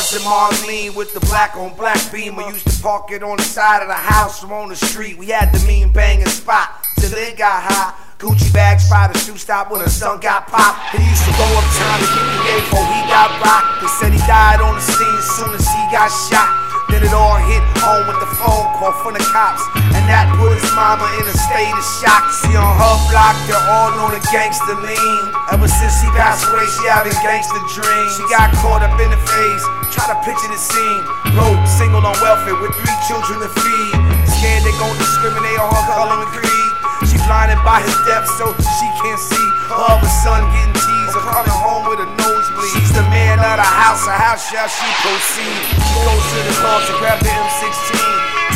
bustin' Marlene with the black on black beamer. Used to park it on the side of the house or on the street. We had the mean banging spot till it got high. Gucci bags by the shoe stop when the sun got popped. He used to go uptown to get the A before he got rocked. They said he died on the scene as soon as he got shot. Then it all hit home with the phone call from the cops. And that put his mama in a state of shock. See on her block, they're all on a gangster lean. Ever since he passed away, she having gangster dreams. She got caught up in the phase, try to picture the scene. Broke, single on welfare with three children to feed. Scared they gon' discriminate on her color and creed. She blinded by his death so she can't see her other son getting shall she proceed? She goes to the to grab the M16.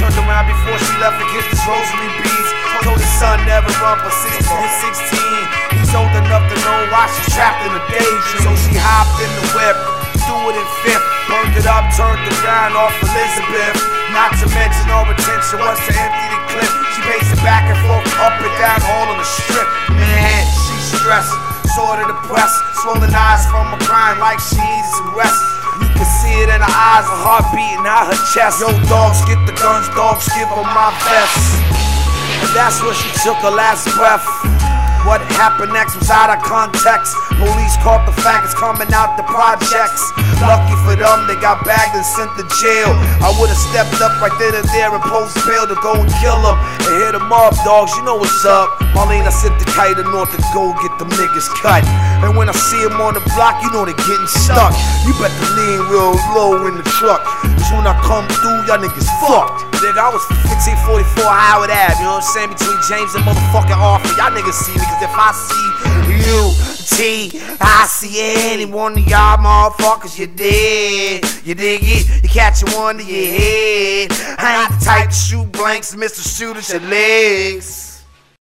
Turned around before she left and kissed his rosary beads. Told his son never run, but since he's 16, he's old enough to know why she's trapped in a daydream. So she hopped in the whip, threw it in fifth, burned it up, turned around off Elizabeth. Not to mention all retention was to empty the clip. She paced it back and forth, up and down, all on the strip. Man, she's stressed, sort of depressed, swollen eyes from a crying like she needs some rest. You can see it in her eyes, her heart beating out her chest. Yo, dogs, get the guns, dogs, give her my best. And that's where she took her last breath. What happened next was out of context. Police caught the faggots coming out the projects. Lucky for them, they got bagged and sent to jail. I would've stepped up right then and there and post bail to go and kill them and hit them up, dogs. You know what's up. Marlene, I sent the kite to north to go get them niggas cut. And when I see them on the block, you know they getting stuck. You better lean real low in the truck. Cause when I come through, y'all niggas fucked. Nigga, I was 1544 Howard Ave, you know what I'm saying? Between James and motherfucking Arthur. Y'all niggas see me, cause if I see you, T, I see any one of y'all motherfuckers, you dead. You dig it? You catch one to your head. I ain't the type to shoot blanks, Mr. Shoot at your legs.